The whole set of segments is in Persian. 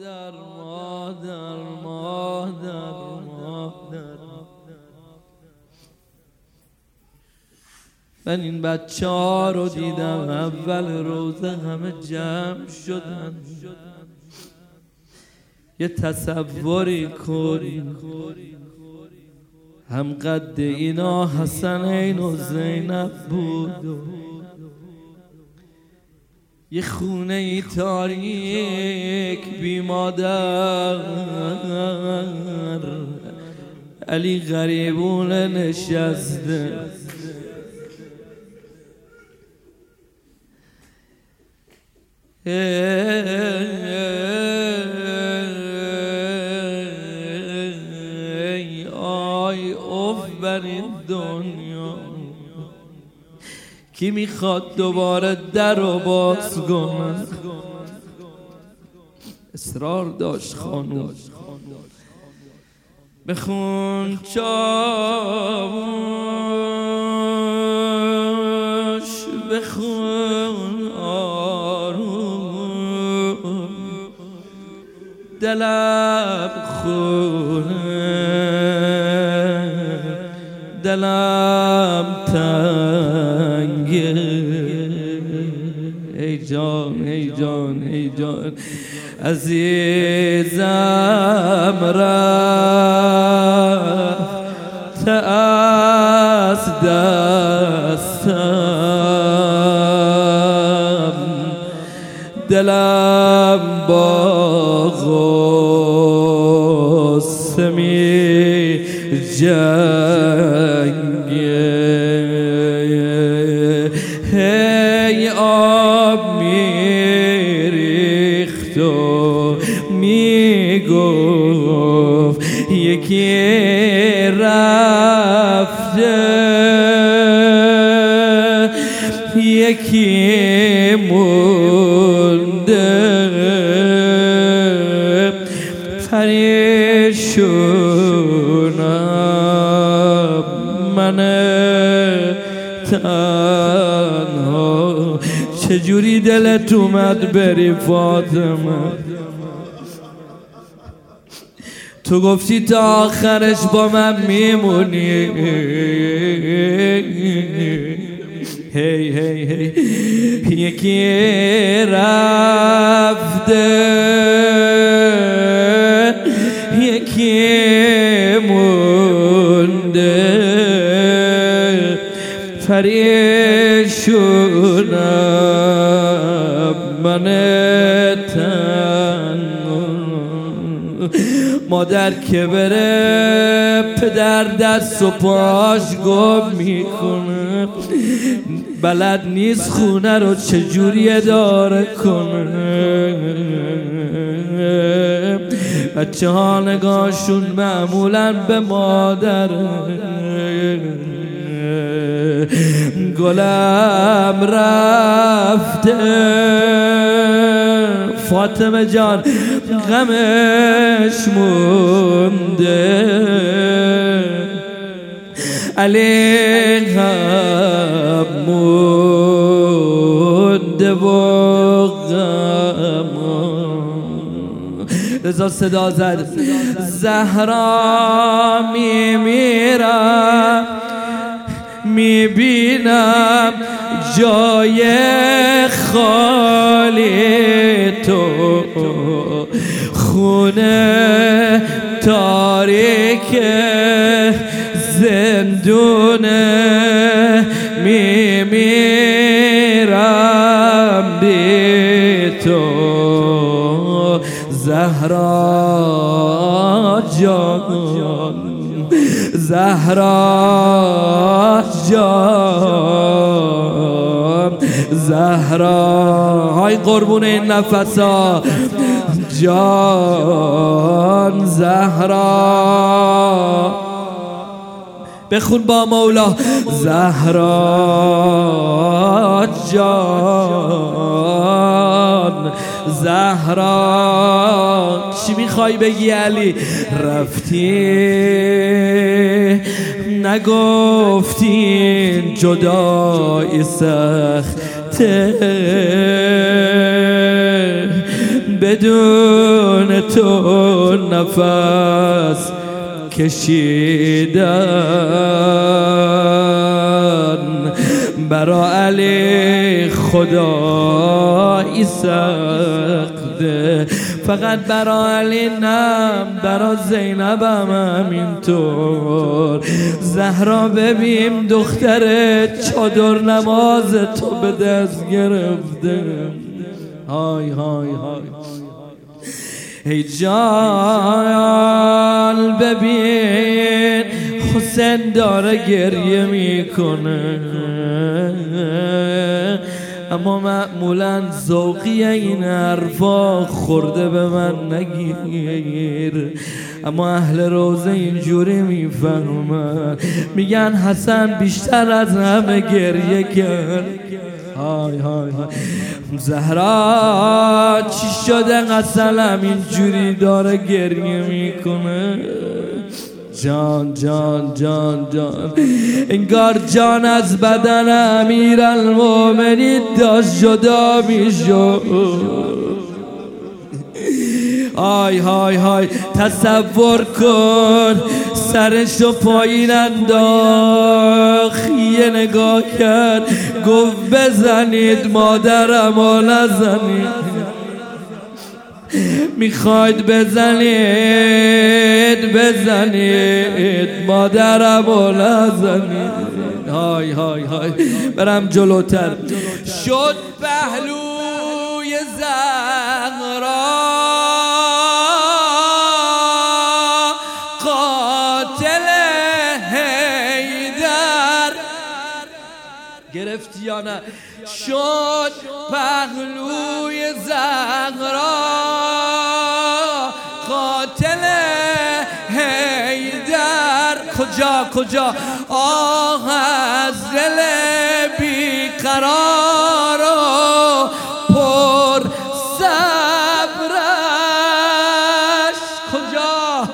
مادر مادر مادر مادر. من این بچه ها رو دیدم اول روزه همه جمع شدن. یه تصوری کن هم قد اینا حسنین و زینب بود. یه خونه ای تاریک بی مادر. علی غریبون نشسته. ای آی اوف بر این دنیا. کی می‌خواد دوباره در و باز کنه اصرار داشت خانوم بخون چاوش بخون آروم. دلم خونه دلم تنگه جان. عزیزم رفت از دستم. دلم با غصه می جنگه. رفته یکی مونده. پریشونم من تنها. چجوری دلت اومد بری فاطمه؟ تو گفتی تا آخرش با من میمونی. هی هی هی. یکی رفته. یکی مونده. پریشونم من مادر که بره پدر دست و پاش گم می‌کنه. بلد نیست خونه رو چجوری اداره کنه. بچه ها نگاهشون معمولا به مادر گلم رفته. فاطمه جان غمش مونده. علی هم مونده و غم رضا صدا زد. زهرا میمیرم می‌بینم جای خالی تو. خونه تاریک زندونه میمیرم بی تو. زهرا جان. زهرا جان. زهرا. های قربون این نفسا. جان. زهرا. بخون با مولا. زهرا جان. زهرا. چی می‌خوای بگی علی؟ رفتی نگفتین جدای سخته بدون تو نفس کشیدن. برا علی خدایی سخته فقط برا علی نم برا زینبم همینطور. زهرا ببین دختر چادر نماز تو به دست گرفته. های های های. ای جان ببین حسین داره گریه می‌کنه. اما معمولا ذوقی این حرفا خورده به من نگیر. اما اهل روزه اینجوری می‌فهمن. میگن حسن بیشتر از همه گریه کرد. های های های. زهرا چی شده قسلم اینجوری داره گریه می‌کنه. جان جان جان جان. انگار جان از بدن امیر المومنی داشت جدا می‌شد. آی های های تصور کن سرشو پایین انداخت. یه نگاه کرد گفت بزنید مادرم و نزنید. می‌خواید بزنید بزنید. مادرم و نزنید های های های. برم جلوتر. شد پهلوی زغرا گرفتی یا نه؟ شد پهلوی زغرا قاتل هیدر کجا کجا؟ آه از دل بیقرار و پر صبرش. کجا؟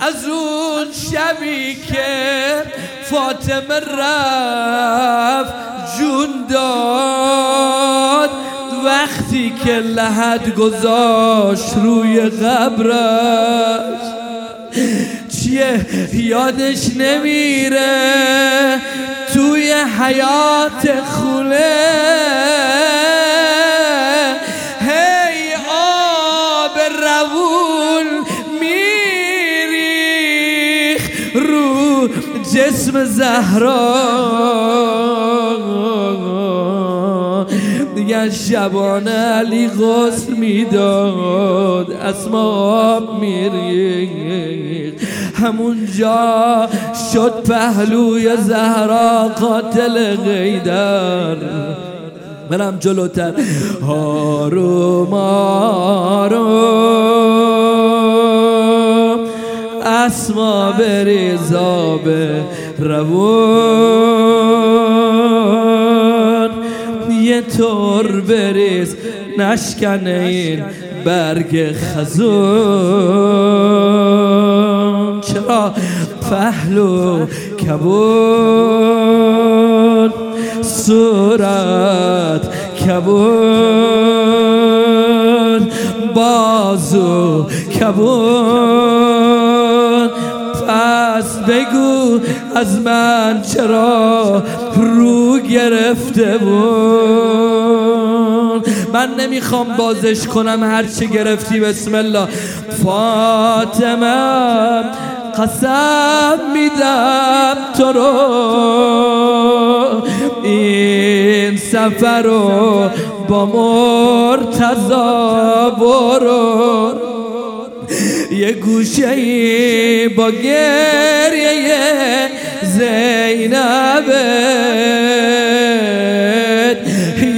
از اون شبی که فاطمه رفت. داد. وقتی که لحد گذاشت روی قبرش چیه؟ یادش نمیره. توی حیات خونه. هی آب روون میریخ رو جسم زهرا. دیگه شبانه علی غسل می‌داد اسما آب میریخ همونجا شد پهلوی زهرا قاتل غیدر. برم جلوتر. هاروم آروم. اسما بریز آب روان. طور بریز نشکنه این برگ خزون. چرا؟ پهلو کبون صورت کبون بازو کبون پس بگو از من چرا رو گرفته بود. من نمی‌خوام بازش کنم هرچی گرفتی بسم الله. فاطمه قسم میدم تو رو. این سفر رو با مرتضا برو. یه گوشه ای با گریه زینبت.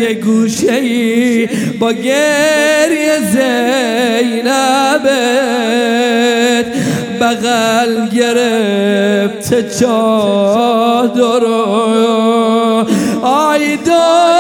یه گوشه ای با گریه زینبت. بغل گرفت چادر. آی دنیا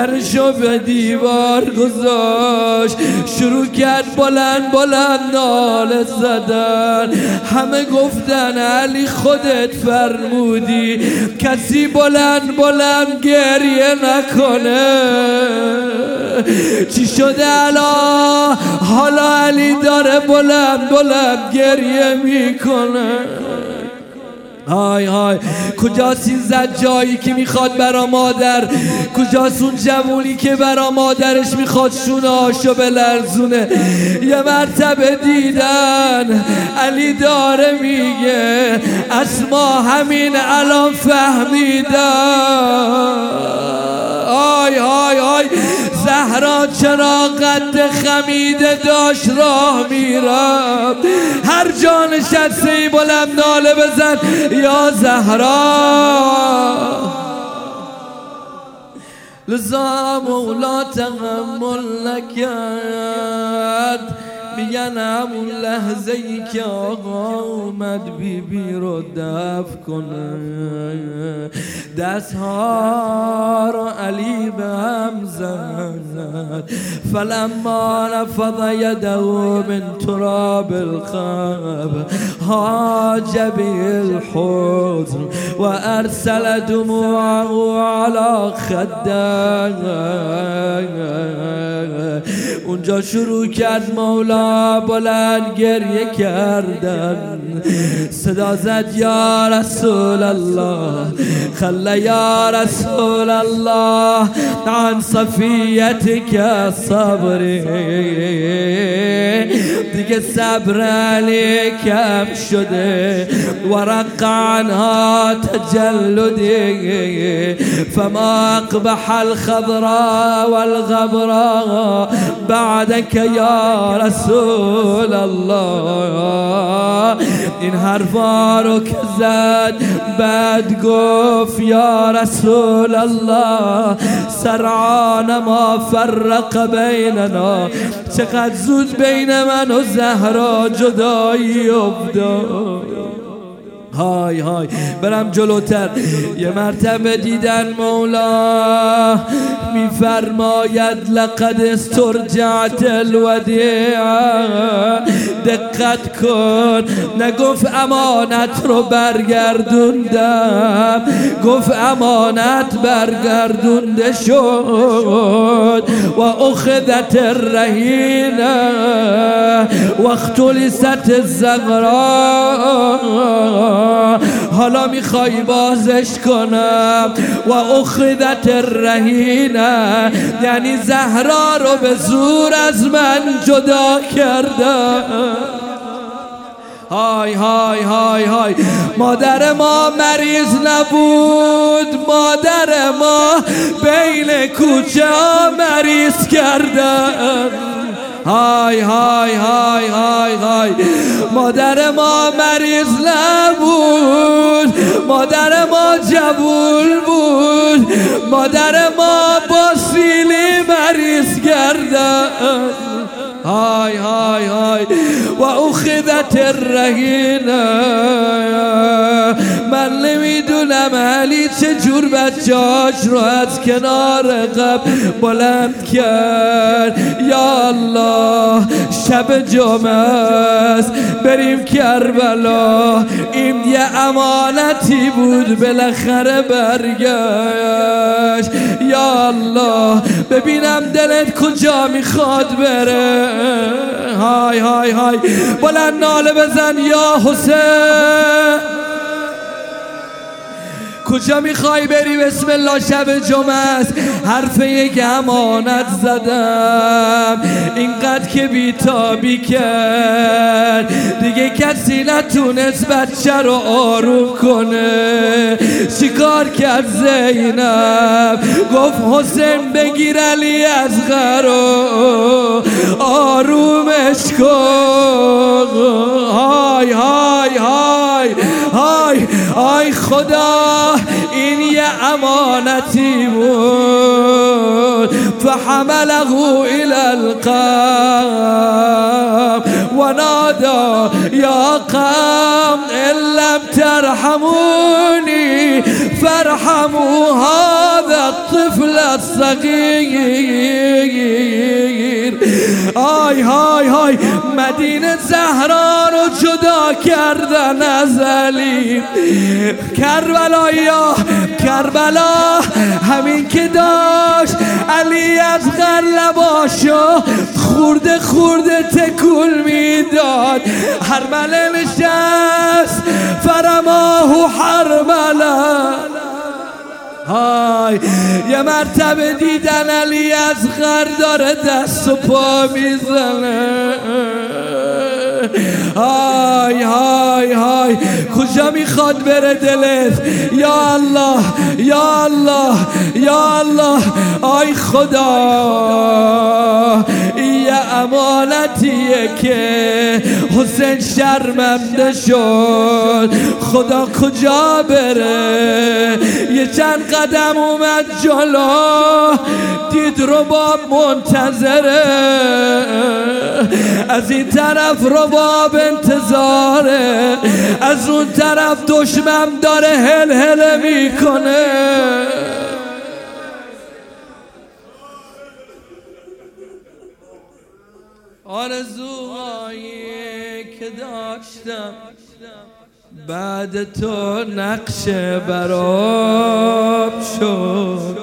سرشو به دیوار گذاشت. شروع کرد بلند بلند ناله زدن. همه گفتن علی خودت فرمودی. کسی بلند بلند گریه نکنه. چی شده الا حالا علی داره بلند بلند گریه می‌کنه. های های. کجاست این جایی که می‌خواد برا مادر؟ کجاست اون جوونی که برا مادرش می‌خواد شوناشو بلرزونه؟ یه مرتبه دیدن علی داره میگه اسما همین الان فهمیدن. های های های. زهرا چرا قد خمیده داشت راه میرم. هر جا نشسته ای بلند ناله بزن یا زهرا. لزا مولا تحمل نکرد. میگن همون لحظه ای که آقا اومد بی بی رو دف کنه. دستها رو علی به هم زد. فلما نفض یده من تراب القبر هاج به الحزن و ارسل دموعه على خده اونجا شروع کرد مولا بلند گریه کردن. صدا زد یا رسول الله خل یا رسول الله عن صفیتک صبری. دیگه صبر علی کم شده ورق عنها تجلدی. فما اقبح الخضراء والغبراء بعدك یا رسول الله. این حرفا رو که زد بعد گفت یا رسول الله سرعان ما فرق بیننا. چقدر زود بین من و زهرا جدایی افتاد. های های. برم جلوتر. یه مرتبه دیدن مولا میفرماید لقد استرجعت الودیع دقت کن. نگفت امانت رو برگردوندم. گفت امانت برگردونده شد. و اخذت الرهینه. و اختلست الزغرا. حالا می‌خوای بازش کنم؟ و اخذت الرهینه یعنی زهرا رو به زور از من جدا کردم های های های های. مادر ما مریض نبود. مادر ما بین کوچه ها مریض کردن های های های های های. مادر ما مریض نبود. مادر ما جبول بود. مادر ما با سیلی مریض گردن. های های های. و اخذت الرهینه من نمی‌دونم علی چه جور بچاش رو از کنار قبل بلند کرد. یا الله شب جمعه است. بریم کربلا. این یه امانتی بود بالاخره برگشت. یا الله ببینم دلت کجا می‌خواد بره. های های های بلند ناله بزن یا حسین. کجا می‌خوای بری؟ بسم الله شب جمعه است. حرف یک امانت زدم. اینقدر که بیتابی کرد. دیگه کسی نتونست بچه رو آروم کنه. چیکار کرد زینب؟ گفت حسین بگیر علی از غرو آرومش کن. های های های های. های خدا این یه امانتی بود. فحمله إلى القام ونادى یا قام الا لم ترحموني فارحموا هذا الطفل الصغير آی های های. مدینه زهرا رو جدا کردن از علی. کربلا یا کربلا همین که داشت. علی از غلباشو خورده خورده تکول می‌داد. هر مله نشست فرماهو حرمله های یه مرتبه دیدن علی از غر داره دست و پا می‌زنه. های های های. کجا می‌خواد بره دلت؟ یا الله یا الله یا الله. آی خدا. یه امانتیه که حسین شرمنده شد خدا کجا بره؟ یه چند قدم اومد جلو. دید رباب منتظره. از این طرف رباب انتظاره. از اون طرف دشمن داره هل هل می‌کنه. بعد تو نقش براب شد.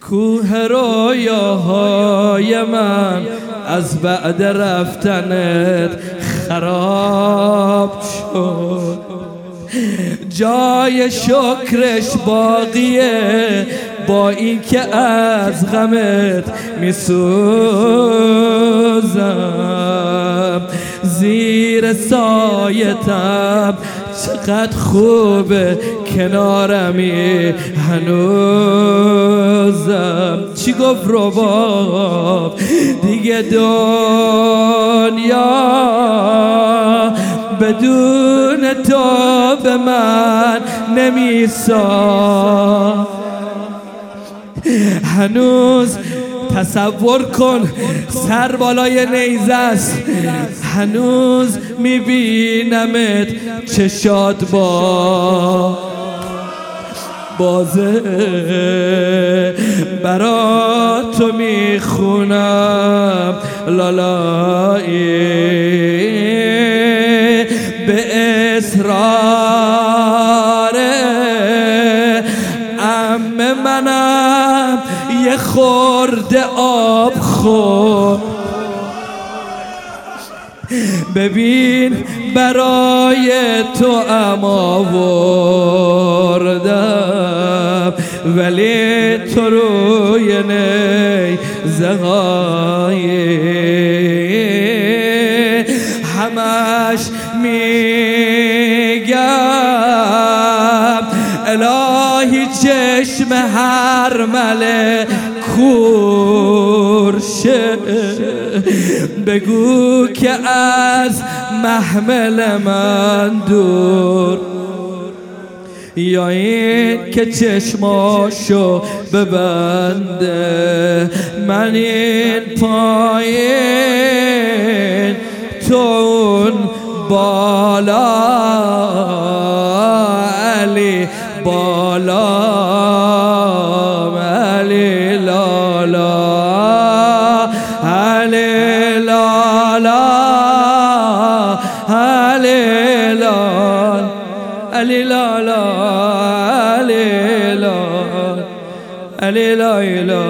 کوه رویاهای من از بعد رفتنت خراب شد. جای شکرش باقیه با اینکه از غمت میسوزم زیر سایتم. چقدر خوبه کنارمی هنوزم. چی گفت رباب؟ دیگه دنیا بدون تو به من نمیسا هنوز تصور کن سر بالای نیزه است. هنوز میبینمت. چشاد با بازه برا تو می‌خونم. لالایی. به اصرار یه خورده آب خور. ببین برای تو اما وردم ولی تو روی نی زغایی همش میگم. الهی چشم هر مله کورشه بگو که از محمل من دور. یا این که چشماشو ببنده. من این پایین تو اون بالا. علی بالا. علی لالا علی لالا علی